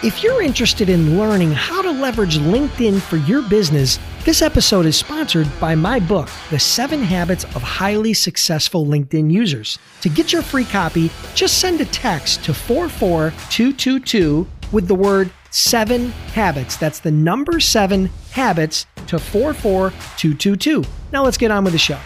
If you're interested in learning how to leverage LinkedIn for your business, this episode is sponsored by my book, The Seven Habits of Highly Successful LinkedIn Users. To get your free copy, just send a text to 44222 with the word seven habits. That's the number seven habits to 44222. Now let's get on with the show.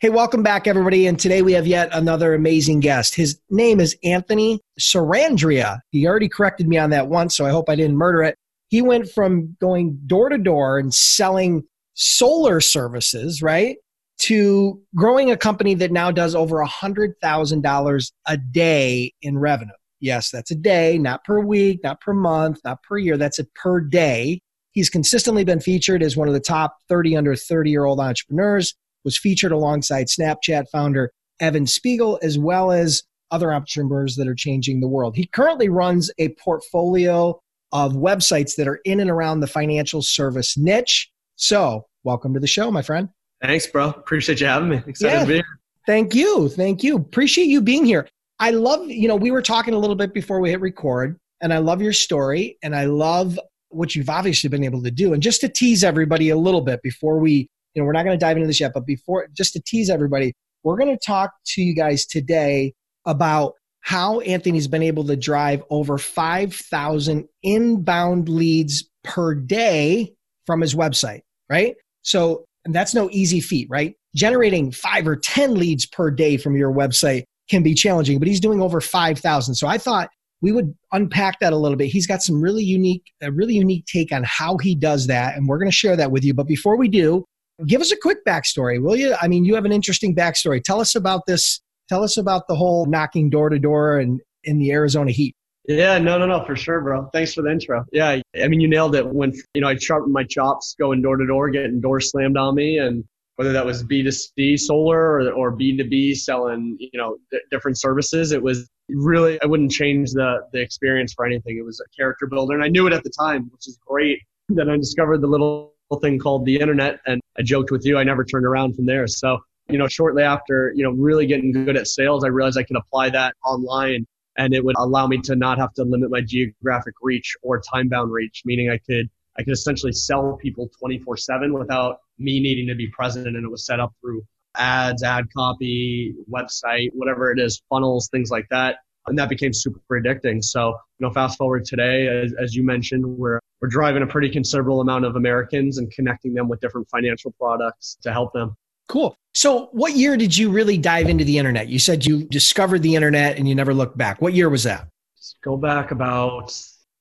Hey, welcome back, everybody. And today we have yet another amazing guest. His name is Anthony Sarandrea. He already corrected me on that once, so I hope I didn't murder it. He went from going door to door and selling solar services, right, to growing a company that now does over a $100,000 a day in revenue. Yes, that's a day, not per week, not per month, not per year. That's a per day. He's consistently been featured as one of the top 30 under 30 year old entrepreneurs was featured alongside Snapchat founder Evan Spiegel, as well as other entrepreneurs that are changing the world. He currently runs a portfolio of websites that are in and around the financial service niche. So, welcome to the show, my friend. Thanks, bro. Appreciate you having me. Excited yeah, to be here. Thank you. Thank you. Appreciate you being here. I love, you know, we were talking a little bit before we hit record, and I love your story, and I love what you've obviously been able to do. And just to tease everybody a little bit before we you know, we're not going to dive into this yet, but before, just to tease everybody, we're going to talk to you guys today about how Anthony's been able to drive over 5,000 inbound leads per day from his website, right? So that's no easy feat, right? Generating five or 10 leads per day from your website can be challenging, but he's doing over 5,000. So I thought we would unpack that a little bit. He's got some really unique, a really unique take on how he does that, and we're going to share that with you. But before we do, Give us a quick backstory, will you? I mean, you have an interesting backstory. Tell us about this. Tell us about the whole knocking door to door and in the Arizona heat. Yeah, no, no, no, for sure, bro. Thanks for the intro. Yeah, I mean, you nailed it. When you know, I sharpened my chops, going door to door, getting doors slammed on me, and whether that was B2C solar or, or B2B selling, you know, different services, it was really I wouldn't change the the experience for anything. It was a character builder, and I knew it at the time, which is great. Then I discovered the little thing called the internet. And I joked with you, I never turned around from there. So, you know, shortly after, you know, really getting good at sales, I realized I could apply that online and it would allow me to not have to limit my geographic reach or time bound reach, meaning I could I could essentially sell people 24 7 without me needing to be present. And it was set up through ads, ad copy, website, whatever it is, funnels, things like that and that became super addicting. So, you know, fast forward today, as, as you mentioned, we're we're driving a pretty considerable amount of Americans and connecting them with different financial products to help them. Cool. So, what year did you really dive into the internet? You said you discovered the internet and you never looked back. What year was that? go back about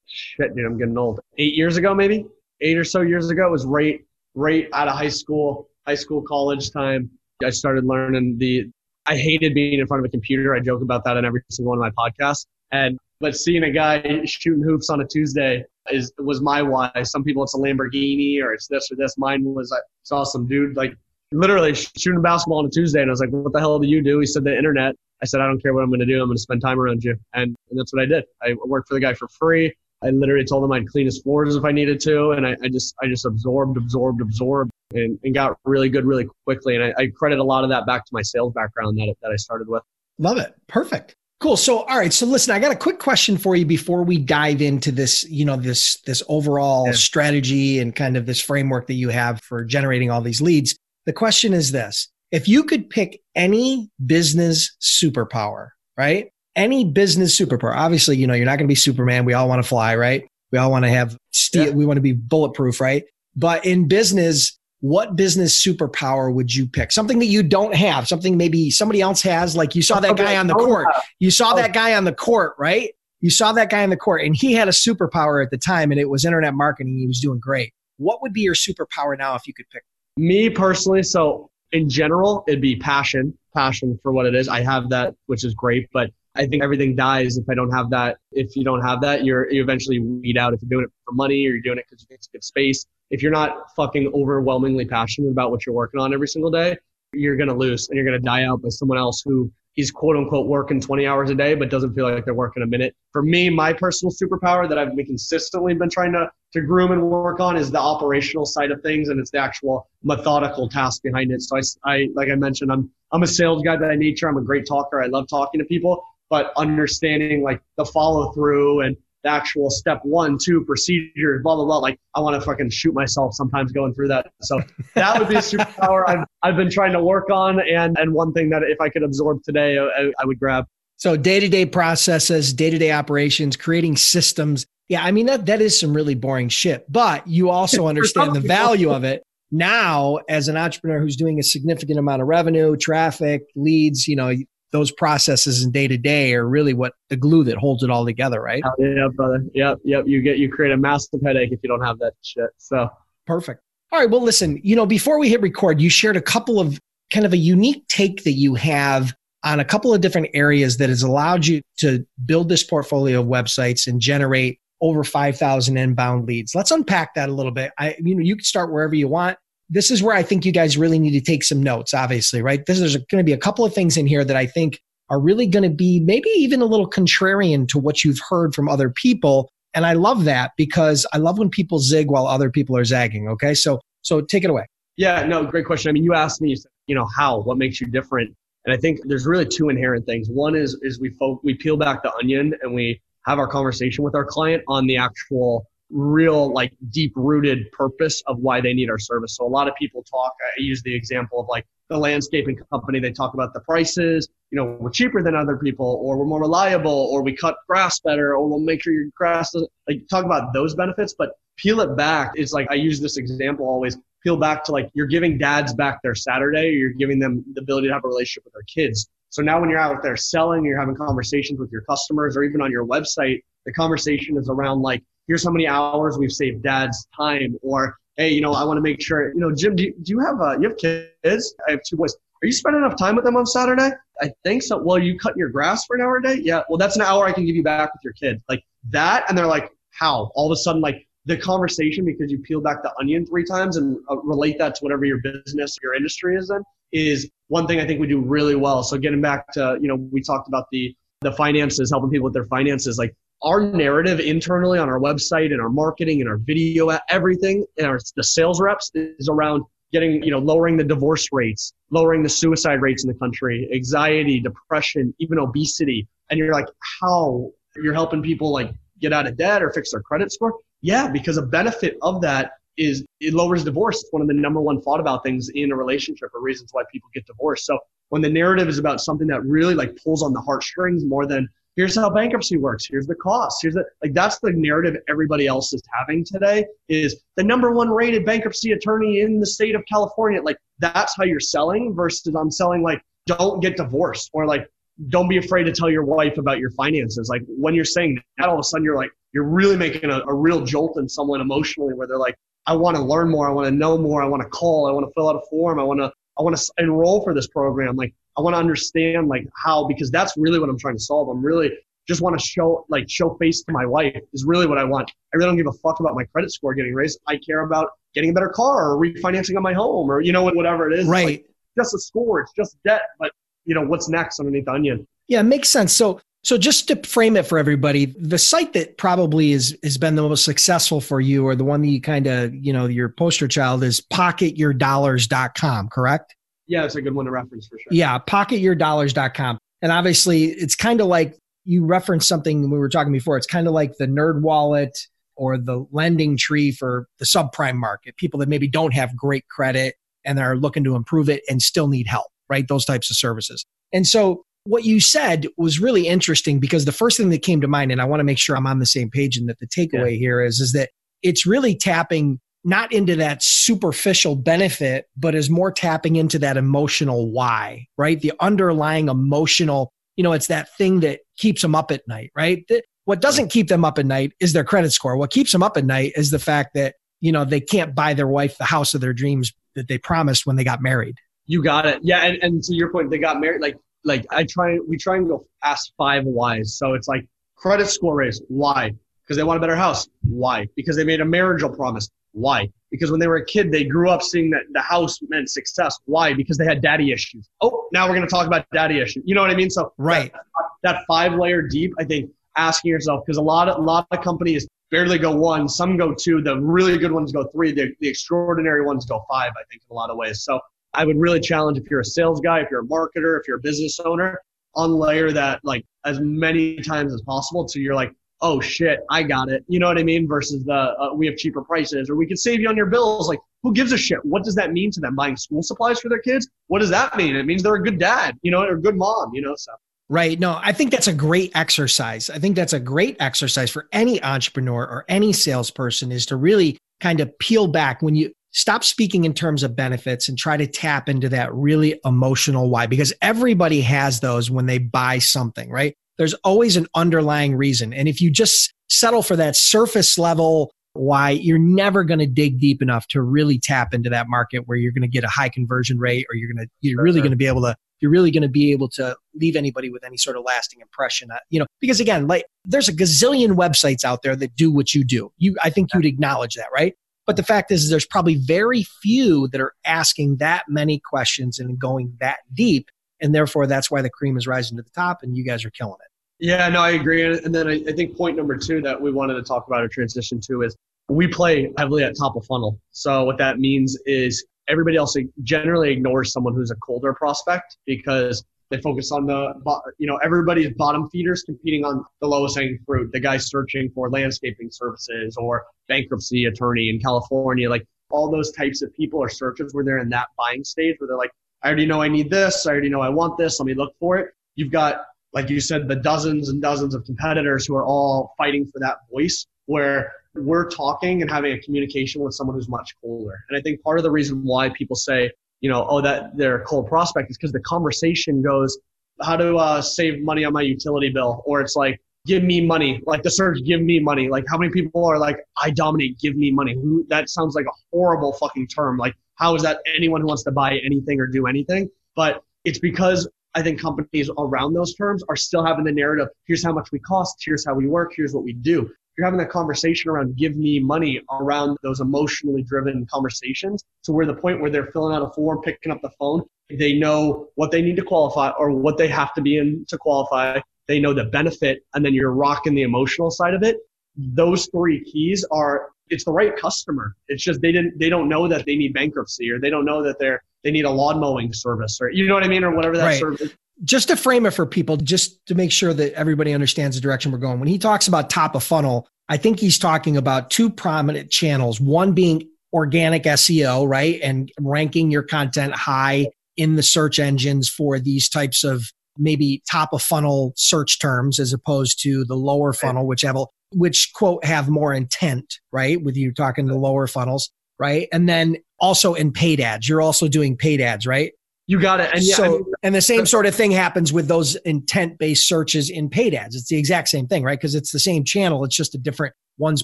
shit, dude. I'm getting old. Eight years ago, maybe eight or so years ago. It was right right out of high school, high school, college time. I started learning the I hated being in front of a computer. I joke about that on every single one of my podcasts. And but seeing a guy shooting hoops on a Tuesday is was my why. Some people it's a Lamborghini or it's this or this. Mine was I saw some dude like literally shooting basketball on a Tuesday, and I was like, "What the hell do you do?" He said, "The internet." I said, "I don't care what I'm going to do. I'm going to spend time around you," and, and that's what I did. I worked for the guy for free. I literally told him I'd clean his floors if I needed to, and I, I just I just absorbed, absorbed, absorbed and, and got really good really quickly. And I, I credit a lot of that back to my sales background that, that I started with. Love it. Perfect. Cool. So, all right. So, listen, I got a quick question for you before we dive into this. You know, this this overall yeah. strategy and kind of this framework that you have for generating all these leads. The question is this: If you could pick any business superpower, right? Any business superpower. Obviously, you know, you're not going to be Superman. We all want to fly, right? We all want to have steel. Yeah. We want to be bulletproof, right? But in business, what business superpower would you pick? Something that you don't have, something maybe somebody else has. Like you saw that guy on the oh, court. You saw oh. that guy on the court, right? You saw that guy on the court, and he had a superpower at the time, and it was internet marketing. He was doing great. What would be your superpower now if you could pick? Me personally, so in general, it'd be passion, passion for what it is. I have that, which is great. But I think everything dies if I don't have that. If you don't have that, you're you eventually weed out. If you're doing it for money or you're doing it because you think it's good space, if you're not fucking overwhelmingly passionate about what you're working on every single day, you're gonna lose and you're gonna die out by someone else who he's quote unquote working 20 hours a day, but doesn't feel like they're working a minute. For me, my personal superpower that I've been consistently been trying to, to groom and work on is the operational side of things. And it's the actual methodical task behind it. So I, I, like I mentioned, I'm, I'm a sales guy by nature. I'm a great talker. I love talking to people, but understanding like the follow through and the actual step one, two procedures, blah, blah, blah. Like I want to fucking shoot myself sometimes going through that. So that would be a superpower I've, I've been trying to work on. And, and one thing that if I could absorb today, I, I would grab. So day to day processes, day to day operations, creating systems. Yeah. I mean, that, that is some really boring shit, but you also understand the value of it now as an entrepreneur who's doing a significant amount of revenue, traffic, leads, you know, those processes and day to day are really what the glue that holds it all together, right? Oh, yeah, brother. Yep, yep. You get you create a massive headache if you don't have that shit. So perfect. All right. Well, listen. You know, before we hit record, you shared a couple of kind of a unique take that you have on a couple of different areas that has allowed you to build this portfolio of websites and generate over 5,000 inbound leads. Let's unpack that a little bit. I, you know, you can start wherever you want this is where I think you guys really need to take some notes, obviously, right? This is going to be a couple of things in here that I think are really going to be maybe even a little contrarian to what you've heard from other people. And I love that because I love when people zig while other people are zagging. Okay. So, so take it away. Yeah, no, great question. I mean, you asked me, you know, how, what makes you different? And I think there's really two inherent things. One is, is we, fo- we peel back the onion and we have our conversation with our client on the actual real like deep rooted purpose of why they need our service. So a lot of people talk, I use the example of like the landscaping company, they talk about the prices, you know, we're cheaper than other people or we're more reliable or we cut grass better or we'll make sure your grass doesn't like talk about those benefits, but peel it back. It's like I use this example always peel back to like you're giving dads back their Saturday, you're giving them the ability to have a relationship with their kids. So now when you're out there selling, you're having conversations with your customers or even on your website, the conversation is around like here's how many hours we've saved dad's time or hey you know i want to make sure you know jim do you, do you have uh, you have kids? I have two boys. Are you spending enough time with them on saturday? I think so. Well you cutting your grass for an hour a day? Yeah. Well that's an hour i can give you back with your kids. Like that and they're like how? All of a sudden like the conversation because you peel back the onion three times and uh, relate that to whatever your business your industry is in is one thing i think we do really well. So getting back to you know we talked about the the finances helping people with their finances like our narrative internally on our website and our marketing and our video, everything, and our, the sales reps is around getting, you know, lowering the divorce rates, lowering the suicide rates in the country, anxiety, depression, even obesity. And you're like, how you're helping people like get out of debt or fix their credit score? Yeah, because a benefit of that is it lowers divorce. It's one of the number one thought about things in a relationship or reasons why people get divorced. So when the narrative is about something that really like pulls on the heartstrings more than here's how bankruptcy works. Here's the cost. Here's the like that's the narrative everybody else is having today is the number one rated bankruptcy attorney in the state of california. Like that's how you're selling versus i'm selling like don't get divorced or like don't be afraid to tell your wife about your finances. Like when you're saying that all of a sudden you're like you're really making a, a real jolt in someone emotionally where they're like i want to learn more. I want to know more. I want to call. I want to fill out a form. I want to i want to enroll for this program. Like I want to understand like how because that's really what I'm trying to solve. I'm really just want to show like show face to my wife is really what I want. I really don't give a fuck about my credit score getting raised. I care about getting a better car or refinancing on my home or you know whatever it is. Right. Like, just a score. It's just debt. But you know what's next underneath the onion. Yeah, it makes sense. So so just to frame it for everybody, the site that probably is has been the most successful for you or the one that you kind of, you know, your poster child is pocketyourdollars.com, correct? Yeah, it's a good one to reference for sure. Yeah, pocketyourdollars.com. And obviously, it's kind of like you referenced something we were talking before. It's kind of like the NerdWallet or the LendingTree for the subprime market, people that maybe don't have great credit and are looking to improve it and still need help, right? Those types of services. And so what you said was really interesting because the first thing that came to mind, and I want to make sure I'm on the same page and that the takeaway yeah. here is, is that it's really tapping not into that superficial benefit, but is more tapping into that emotional why, right? The underlying emotional, you know, it's that thing that keeps them up at night, right? What doesn't keep them up at night is their credit score. What keeps them up at night is the fact that, you know, they can't buy their wife the house of their dreams that they promised when they got married. You got it. Yeah. And, and to your point, they got married. Like like I try, we try and go past five whys. So it's like credit score raise. Why? Because they want a better house. Why? Because they made a marital promise. Why? Because when they were a kid, they grew up seeing that the house meant success. Why? Because they had daddy issues. Oh, now we're going to talk about daddy issues. You know what I mean? So right, that, that five layer deep. I think asking yourself because a lot of a lot of companies barely go one, some go two. The really good ones go three. The, the extraordinary ones go five. I think in a lot of ways. So I would really challenge if you're a sales guy, if you're a marketer, if you're a business owner, unlayer that like as many times as possible so you're like oh shit, I got it. You know what I mean? Versus the uh, we have cheaper prices or we can save you on your bills. Like, who gives a shit? What does that mean to them? Buying school supplies for their kids? What does that mean? It means they're a good dad, you know, or a good mom, you know. So. Right. No, I think that's a great exercise. I think that's a great exercise for any entrepreneur or any salesperson is to really kind of peel back when you stop speaking in terms of benefits and try to tap into that really emotional why, because everybody has those when they buy something, right? There's always an underlying reason. And if you just settle for that surface level why, you're never going to dig deep enough to really tap into that market where you're going to get a high conversion rate or you're going to, you're really going to be able to you're really going to be able to leave anybody with any sort of lasting impression. Uh, you know, because again, like there's a gazillion websites out there that do what you do. You, I think you'd acknowledge that, right? But the fact is, is, there's probably very few that are asking that many questions and going that deep. And therefore, that's why the cream is rising to the top and you guys are killing it. Yeah, no, I agree. And then I, I think point number two that we wanted to talk about or transition to is we play heavily at top of funnel. So what that means is everybody else generally ignores someone who's a colder prospect because they focus on the you know everybody's bottom feeders competing on the lowest hanging fruit the guy searching for landscaping services or bankruptcy attorney in california like all those types of people are searchers where they're in that buying stage where they're like i already know i need this i already know i want this let me look for it you've got like you said, the dozens and dozens of competitors who are all fighting for that voice where we're talking and having a communication with someone who's much colder. And I think part of the reason why people say, you know, oh, that they're a cold prospect is because the conversation goes, how to uh, save money on my utility bill? Or it's like, give me money. Like the search, give me money. Like how many people are like, I dominate, give me money? Who, that sounds like a horrible fucking term. Like how is that anyone who wants to buy anything or do anything? But it's because I think companies around those terms are still having the narrative here's how much we cost, here's how we work, here's what we do. You're having that conversation around give me money around those emotionally driven conversations. So we're the point where they're filling out a form, picking up the phone. They know what they need to qualify or what they have to be in to qualify. They know the benefit, and then you're rocking the emotional side of it. Those three keys are it's the right customer. It's just they didn't they don't know that they need bankruptcy or they don't know that they're they need a lawn mowing service or you know what I mean or whatever that right. service. Just to frame it for people, just to make sure that everybody understands the direction we're going. When he talks about top of funnel, I think he's talking about two prominent channels. One being organic SEO, right, and ranking your content high in the search engines for these types of maybe top of funnel search terms as opposed to the lower funnel, which have a, which quote have more intent, right? With you talking the lower funnels, right? And then also in paid ads. You're also doing paid ads, right? You got it. And yeah, so, I mean, and the same sort of thing happens with those intent based searches in paid ads. It's the exact same thing, right? Because it's the same channel. It's just a different one's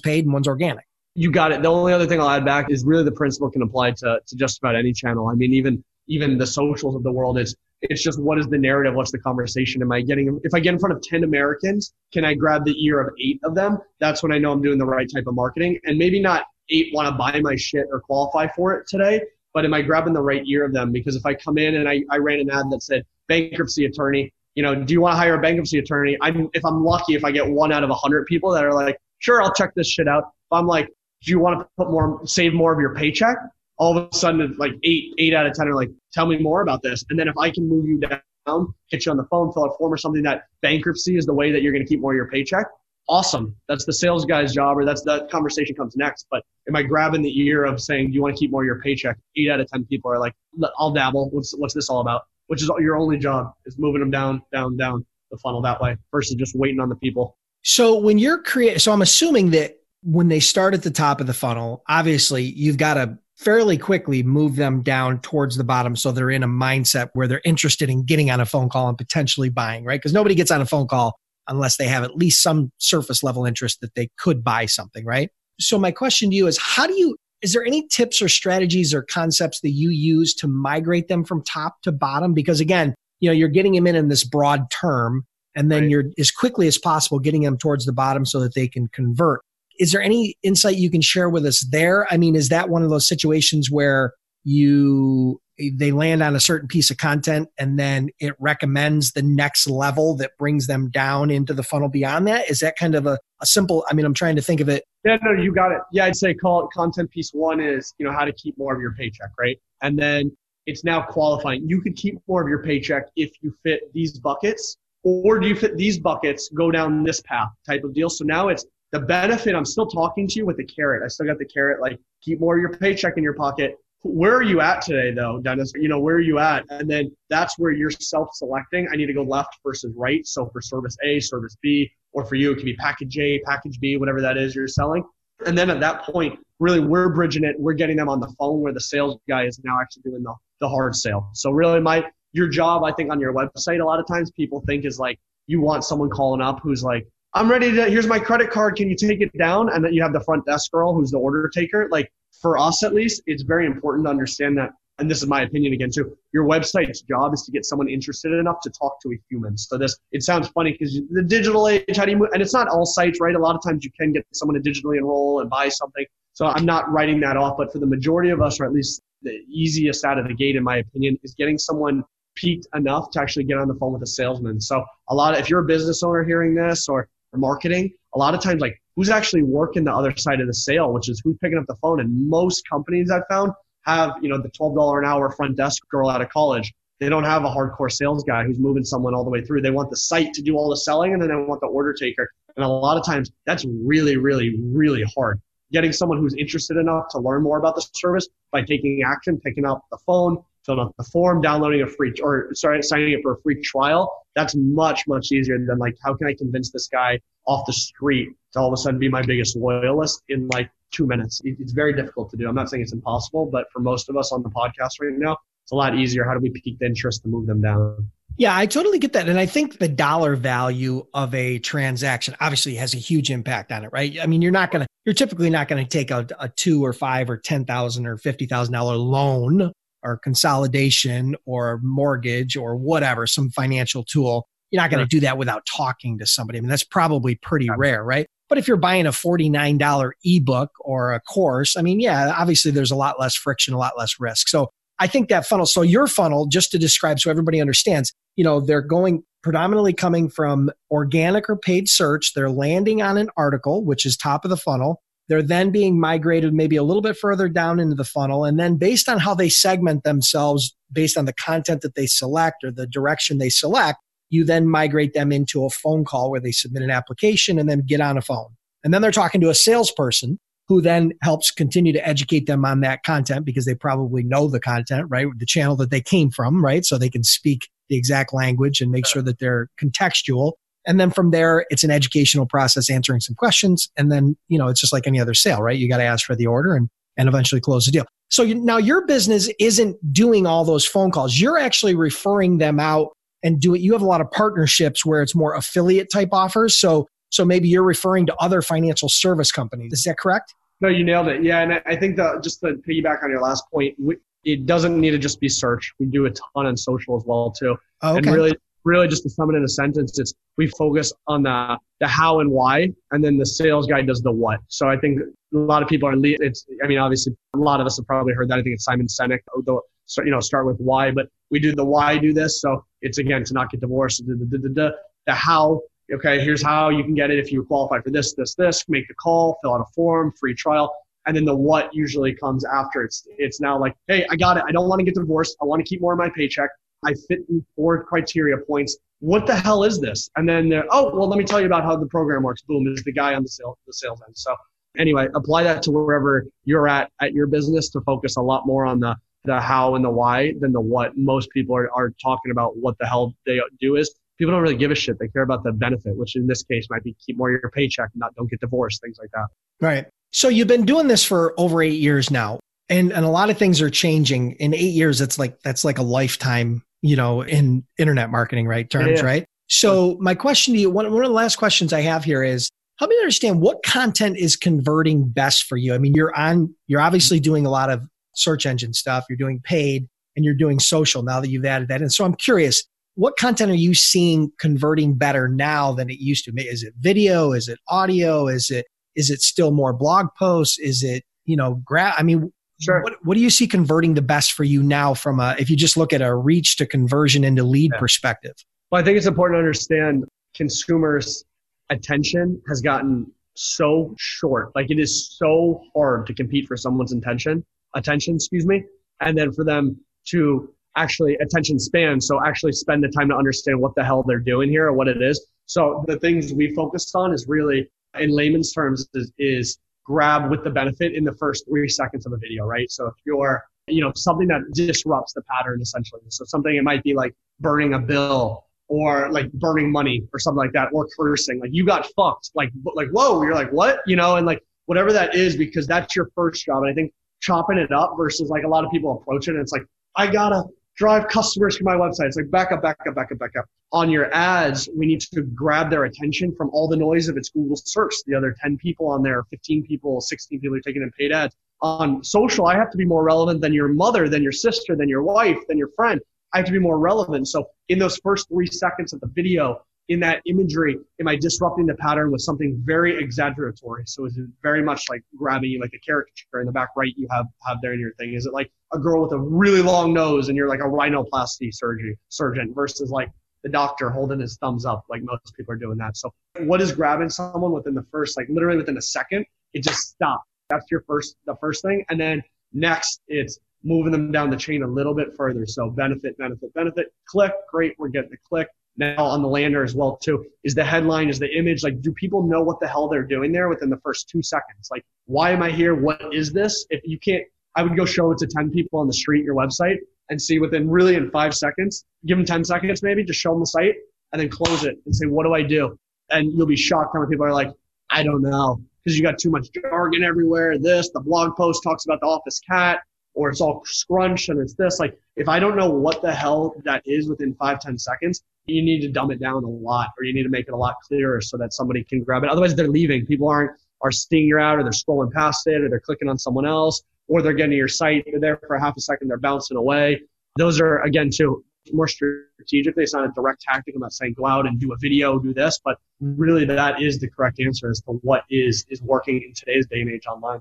paid and one's organic. You got it. The only other thing I'll add back is really the principle can apply to, to just about any channel. I mean, even even the socials of the world is it's just what is the narrative? What's the conversation? Am I getting if I get in front of 10 Americans, can I grab the ear of eight of them? That's when I know I'm doing the right type of marketing. And maybe not eight want to buy my shit or qualify for it today, but am I grabbing the right ear of them? Because if I come in and I, I ran an ad that said bankruptcy attorney, you know, do you want to hire a bankruptcy attorney? I'm if I'm lucky, if I get one out of a hundred people that are like, sure, I'll check this shit out. If I'm like, do you want to put more, save more of your paycheck? All of a sudden, like eight, eight out of ten are like, tell me more about this. And then if I can move you down, get you on the phone, fill out a form or something that bankruptcy is the way that you're going to keep more of your paycheck, awesome. That's the sales guy's job, or that's that conversation comes next. But am I grabbing the ear of saying, do you want to keep more of your paycheck? Eight out of 10 people are like, I'll dabble. What's, what's this all about? Which is your only job is moving them down, down, down the funnel that way versus just waiting on the people. So when you're creating, so I'm assuming that when they start at the top of the funnel, obviously you've got to fairly quickly move them down towards the bottom so they're in a mindset where they're interested in getting on a phone call and potentially buying, right? Because nobody gets on a phone call unless they have at least some surface level interest that they could buy something, right? So my question to you is how do you is there any tips or strategies or concepts that you use to migrate them from top to bottom because again, you know, you're getting them in in this broad term and then right. you're as quickly as possible getting them towards the bottom so that they can convert. Is there any insight you can share with us there? I mean, is that one of those situations where you they land on a certain piece of content and then it recommends the next level that brings them down into the funnel beyond that? Is that kind of a, a simple i mean i'm trying to think of it. Yeah no you got it. Yeah i'd say call it content piece one is you know how to keep more of your paycheck right? And then it's now qualifying. You could keep more of your paycheck if you fit these buckets or do you fit these buckets go down this path type of deal? So now it's the benefit i'm still talking to you with the carrot. I still got the carrot like keep more of your paycheck in your pocket where are you at today though dennis? You know where are you at? And then that's where you're self-selecting. I need to go left versus right. So for service a service b or for you it can be package a package b whatever that is you're selling. And then at that point really we're bridging it. We're getting them on the phone where the sales guy is now actually doing the, the hard sale. So really my your job i think on your website a lot of times people think is like you want someone calling up who's like i'm ready to here's my credit card. Can you take it down? And then you have the front desk girl who's the order taker. Like for us at least, it's very important to understand that, and this is my opinion again too, your website's job is to get someone interested enough to talk to a human. So this, it sounds funny because the digital age, how do you move, and it's not all sites, right? A lot of times you can get someone to digitally enroll and buy something. So I'm not writing that off, but for the majority of us, or at least the easiest out of the gate, in my opinion, is getting someone peaked enough to actually get on the phone with a salesman. So a lot of, if you're a business owner hearing this or, or marketing, a lot of times like who's actually working the other side of the sale, which is who's picking up the phone. And most companies I've found have, you know, the $12 an hour front desk girl out of college. They don't have a hardcore sales guy who's moving someone all the way through. They want the site to do all the selling and then they want the order taker. And a lot of times that's really, really, really hard. Getting someone who's interested enough to learn more about the service by taking action, picking up the phone, filling out the form, downloading a free, or sorry, signing up for a free trial. That's much, much easier than like, how can I convince this guy off the street to all of a sudden be my biggest loyalist in like two minutes? It's very difficult to do. I'm not saying it's impossible, but for most of us on the podcast right now, it's a lot easier. How do we pique the interest to move them down? Yeah, I totally get that. And I think the dollar value of a transaction obviously has a huge impact on it, right? I mean, you're not going to, you're typically not going to take a, a two or five or 10,000 or $50,000 loan or consolidation or mortgage or whatever, some financial tool. You're not going to do that without talking to somebody. I mean, that's probably pretty rare, right? But if you're buying a $49 ebook or a course, I mean, yeah, obviously there's a lot less friction, a lot less risk. So I think that funnel, so your funnel, just to describe so everybody understands, you know, they're going predominantly coming from organic or paid search. They're landing on an article, which is top of the funnel. They're then being migrated maybe a little bit further down into the funnel. And then based on how they segment themselves, based on the content that they select or the direction they select, you then migrate them into a phone call where they submit an application and then get on a phone. And then they're talking to a salesperson who then helps continue to educate them on that content because they probably know the content, right? The channel that they came from, right? So they can speak the exact language and make sure that they're contextual. And then from there, it's an educational process, answering some questions. And then, you know, it's just like any other sale, right? You got to ask for the order and, and eventually close the deal. So you, now your business isn't doing all those phone calls. You're actually referring them out and doing, you have a lot of partnerships where it's more affiliate type offers. So, so maybe you're referring to other financial service companies. Is that correct? No, you nailed it. Yeah. And I think that just to piggyback on your last point, it doesn't need to just be search. We do a ton on social as well too. Oh, okay. And really really just to sum it in a sentence, it's we focus on the the how and why, and then the sales guy does the what. So I think a lot of people are. It's I mean obviously a lot of us have probably heard that. I think it's Simon Sinek. The, you know start with why, but we do the why do this. So it's again to not get divorced. The, the, the, the, how. Okay, here's how you can get it if you qualify for this, this, this. Make the call, fill out a form, free trial and then the what usually comes after. It's it's now like, hey, I got it. I don't want to get divorced. I want to keep more of my paycheck. I fit in four criteria points. What the hell is this? And then, oh, well, let me tell you about how the program works. Boom, is the guy on the sale the sales end. So anyway, apply that to wherever you're at at your business to focus a lot more on the the how and the why than the what. Most people are, are talking about what the hell they do is people don't really give a shit. They care about the benefit, which in this case might be keep more of your paycheck, not don't get divorced, things like that. Right. So you've been doing this for over eight years now. And and a lot of things are changing. In eight years, it's like that's like a lifetime you know, in internet marketing, right? Terms, yeah. right? So my question to you, one, one of the last questions I have here is help me understand what content is converting best for you. I mean, you're on, you're obviously doing a lot of search engine stuff, you're doing paid and you're doing social now that you've added that And So I'm curious, what content are you seeing converting better now than it used to? Is it video? Is it audio? Is it is it still more blog posts? Is it you know grab? I mean, Sure. What, what do you see converting the best for you now from a, if you just look at a reach to conversion into lead yeah. perspective? Well, I think it's important to understand consumers' attention has gotten so short. Like it is so hard to compete for someone's attention, attention, excuse me, and then for them to actually attention span. So actually spend the time to understand what the hell they're doing here or what it is. So the things we focused on is really, in layman's terms, is, is grab with the benefit in the first three seconds of a video, right? So if you're, you know, something that disrupts the pattern essentially. So something it might be like burning a bill or like burning money or something like that or cursing. Like you got fucked. Like like whoa, you're like what? You know, and like whatever that is because that's your first job. And I think chopping it up versus like a lot of people approach it and it's like I gotta drive customers to my website. It's like back up, back up, back up, back up. On your ads, we need to grab their attention from all the noise of its Google search. The other 10 people on there, 15 people, 16 people are taking in paid ads. On social, I have to be more relevant than your mother, than your sister, than your wife, than your friend. I have to be more relevant. So in those first three seconds of the video, in that imagery, am I disrupting the pattern with something very exaggeratory? So is it very much like grabbing you like a caricature in the back right you have have there in your thing? Is it like a girl with a really long nose and you're like a rhinoplasty surgery surgeon versus like the doctor holding his thumbs up like most people are doing that. So what is grabbing someone within the first like literally within a second? It just stops. That's your first the first thing. And then next it's moving them down the chain a little bit further. So benefit, benefit, benefit, click, great, we're getting the click now on the lander as well too is the headline is the image like do people know what the hell they're doing there within the first two seconds? Like why am i here? What is this? If you can't i would go show it to 10 people on the street your website and see within really in five seconds give them 10 seconds maybe just show them the site and then close it and say what do i do? And you'll be shocked how many people are like i don't know because you got too much jargon everywhere. This the blog post talks about the office cat or it's all scrunch and it's this. Like, if I don't know what the hell that is within five ten seconds, you need to dumb it down a lot or you need to make it a lot clearer so that somebody can grab it. Otherwise, they're leaving. People aren't are seeing you out or they're scrolling past it or they're clicking on someone else or they're getting to your site. They're there for half a second, they're bouncing away. Those are, again, too, more strategically. It's not a direct tactic. I'm not saying go out and do a video, do this, but really that is the correct answer as to what is is working in today's day and age online.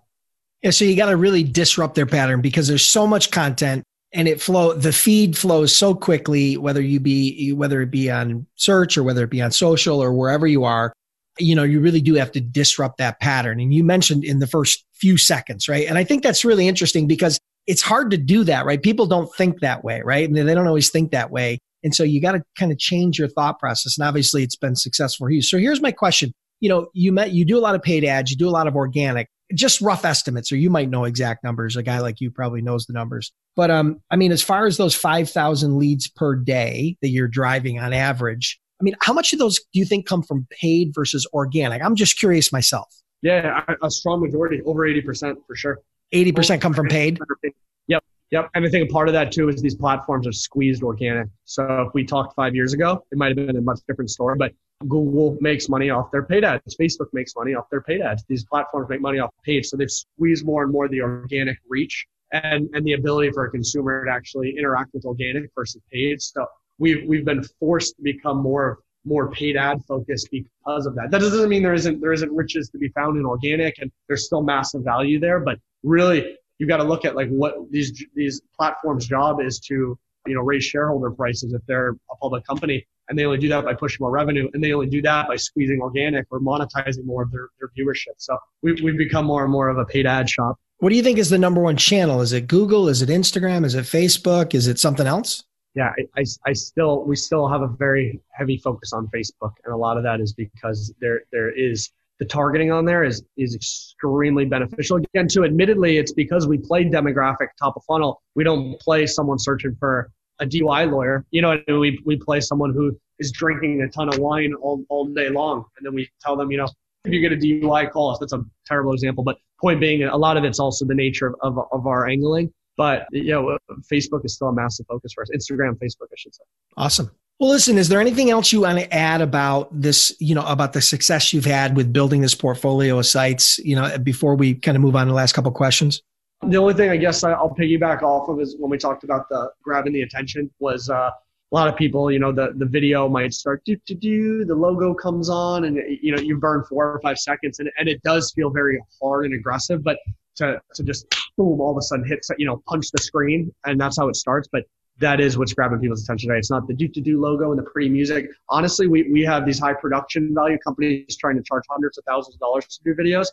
Yeah, so you got to really disrupt their pattern because there's so much content and it flow the feed flows so quickly whether you be whether it be on search or whether it be on social or wherever you are you know you really do have to disrupt that pattern. And you mentioned in the first few seconds right? And i think that's really interesting because it's hard to do that right? People don't think that way right? And they don't always think that way. And so you got to kind of change your thought process. And obviously it's been successful for you. So here's my question. You know you met you do a lot of paid ads you do a lot of organic just rough estimates, or you might know exact numbers. A guy like you probably knows the numbers. But um, I mean, as far as those 5,000 leads per day that you're driving on average, I mean, how much of those do you think come from paid versus organic? I'm just curious myself. Yeah, a strong majority, over 80% for sure. 80% come from paid? Yep. Yep. And I think a part of that too is these platforms are squeezed organic. So if we talked five years ago, it might have been a much different story. But Google makes money off their paid ads. Facebook makes money off their paid ads. These platforms make money off paid. So they've squeezed more and more the organic reach and, and the ability for a consumer to actually interact with organic versus paid. So we've, we've been forced to become more, more paid ad focused because of that. That doesn't mean there isn't, there isn't riches to be found in organic and there's still massive value there, but really you've got to look at like what these, these platforms job is to, you know, raise shareholder prices if they're a public company and they only do that by pushing more revenue, and they only do that by squeezing organic or monetizing more of their, their viewership. So we've, we've become more and more of a paid ad shop. What do you think is the number one channel? Is it Google? Is it Instagram? Is it Facebook? Is it something else? Yeah, I, I, I still we still have a very heavy focus on Facebook, and a lot of that is because there there is the targeting on there is is extremely beneficial. Again, too, admittedly, it's because we play demographic top of funnel. We don't play someone searching for a DUI lawyer. You know, we, we play someone who is drinking a ton of wine all, all day long. And then we tell them, you know, if you get a DUI, call us. That's a terrible example. But point being, a lot of it's also the nature of, of, of our angling. But, you know, Facebook is still a massive focus for us. Instagram, Facebook, I should say. Awesome. Well, listen, is there anything else you want to add about this, you know, about the success you've had with building this portfolio of sites, you know, before we kind of move on to the last couple questions? The only thing I guess I'll piggyback off of is when we talked about the grabbing the attention was uh, a lot of people, you know, the, the video might start do do do, the logo comes on, and you know you burn four or five seconds, and, and it does feel very hard and aggressive. But to to just boom, all of a sudden hit, you know, punch the screen, and that's how it starts. But that is what's grabbing people's attention today. It's not the do to do logo and the pretty music. Honestly, we, we have these high production value companies trying to charge hundreds of thousands of dollars to do videos.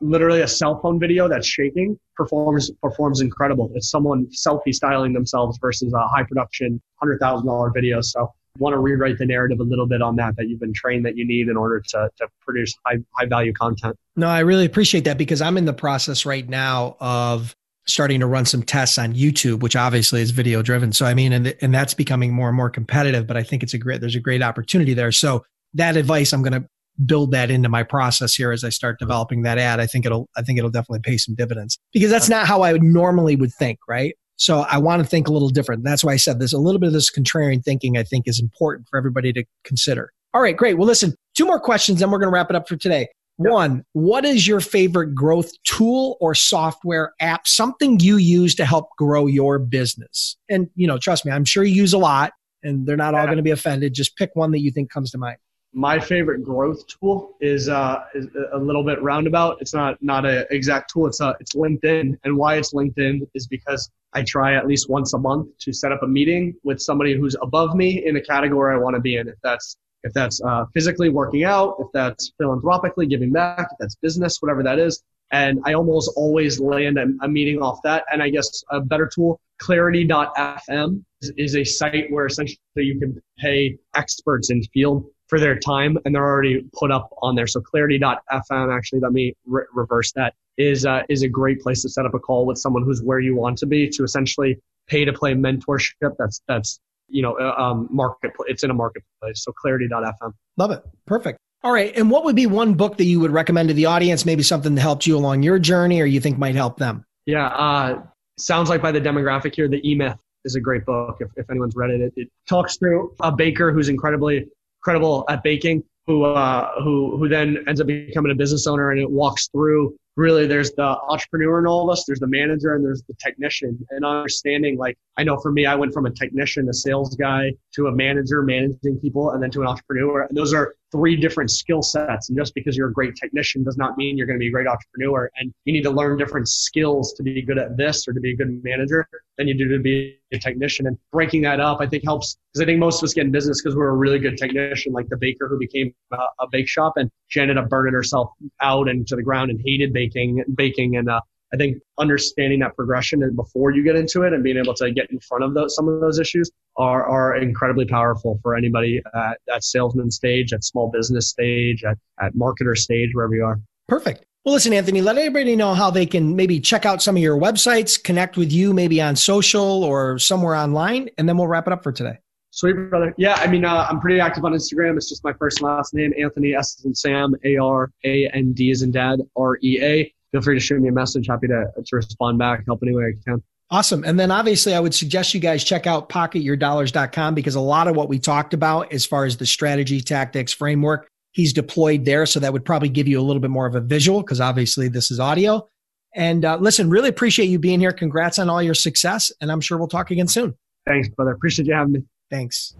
Literally a cell phone video that's shaking performs performs incredible. It's someone selfie styling themselves versus a high production hundred thousand dollar video. So want to rewrite the narrative a little bit on that that you've been trained that you need in order to, to produce high high value content. No, I really appreciate that because I'm in the process right now of starting to run some tests on YouTube, which obviously is video driven. So I mean, and and that's becoming more and more competitive. But I think it's a great there's a great opportunity there. So that advice, I'm going to build that into my process here as I start mm-hmm. developing that ad. I think it'll I think it'll definitely pay some dividends because that's not how I would normally would think, right? So I want to think a little different. That's why I said there's a little bit of this contrarian thinking I think is important for everybody to consider. All right, great. Well, listen, two more questions, then we're going to wrap it up for today. Yep. One, what is your favorite growth tool or software app, something you use to help grow your business? And, you know, trust me, I'm sure you use a lot and they're not all going to be offended. Just pick one that you think comes to mind. My favorite growth tool is, uh, is a little bit roundabout. It's not not an exact tool. It's uh, it's LinkedIn, and why it's LinkedIn is because I try at least once a month to set up a meeting with somebody who's above me in a category I want to be in. If that's if that's uh, physically working out, if that's philanthropically giving back, if that's business, whatever that is. And I almost always land a, a meeting off that. And I guess a better tool, clarity.fm, is, is a site where essentially you can pay experts in field for their time and they're already put up on there. So clarity.fm, actually, let me re- reverse that, is, uh, is a great place to set up a call with someone who's where you want to be to essentially pay to play mentorship. That's, that's you know, uh, um, marketplace. It's in a marketplace. So clarity.fm. Love it. Perfect. All right. And what would be one book that you would recommend to the audience? Maybe something that helped you along your journey or you think might help them? Yeah. Uh, sounds like by the demographic here, The E Myth is a great book. If, if anyone's read it, it, it talks through a baker who's incredibly incredible at baking, who, uh, who, who then ends up becoming a business owner and it walks through. Really there's the entrepreneur in all of us there's the manager and there's the technician. And understanding like i know for me i went from a technician a sales guy to a manager managing people and then to an entrepreneur. And those are three different skill sets and just because you're a great technician does not mean you're going to be a great entrepreneur and you need to learn different skills to be good at this or to be a good manager than you do to be a technician and breaking that up i think helps because i think most of us get in business because we're a really good technician like the baker who became a, a bake shop and she ended up burning herself out and to the ground and hated baking baking, baking, and uh, I think understanding that progression before you get into it and being able to get in front of those, some of those issues are, are incredibly powerful for anybody at, at salesman stage, at small business stage, at, at marketer stage, wherever you are. Perfect. Well, listen, Anthony, let everybody know how they can maybe check out some of your websites, connect with you maybe on social or somewhere online, and then we'll wrap it up for today. Sweet, brother. Yeah, I mean, uh, I'm pretty active on Instagram. It's just my first and last name, Anthony S. and Sam, A R A N D as in dad, R E A. Feel free to shoot me a message. Happy to, to respond back, help any way I can. Awesome. And then obviously, I would suggest you guys check out pocketyourdollars.com because a lot of what we talked about as far as the strategy, tactics, framework, he's deployed there. So that would probably give you a little bit more of a visual because obviously this is audio. And uh, listen, really appreciate you being here. Congrats on all your success. And I'm sure we'll talk again soon. Thanks, brother. Appreciate you having me. Thanks.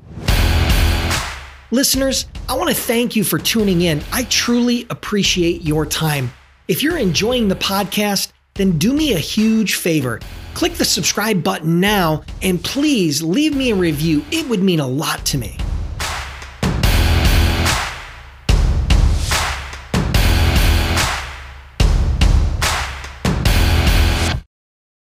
Listeners, I want to thank you for tuning in. I truly appreciate your time. If you're enjoying the podcast, then do me a huge favor. Click the subscribe button now and please leave me a review. It would mean a lot to me.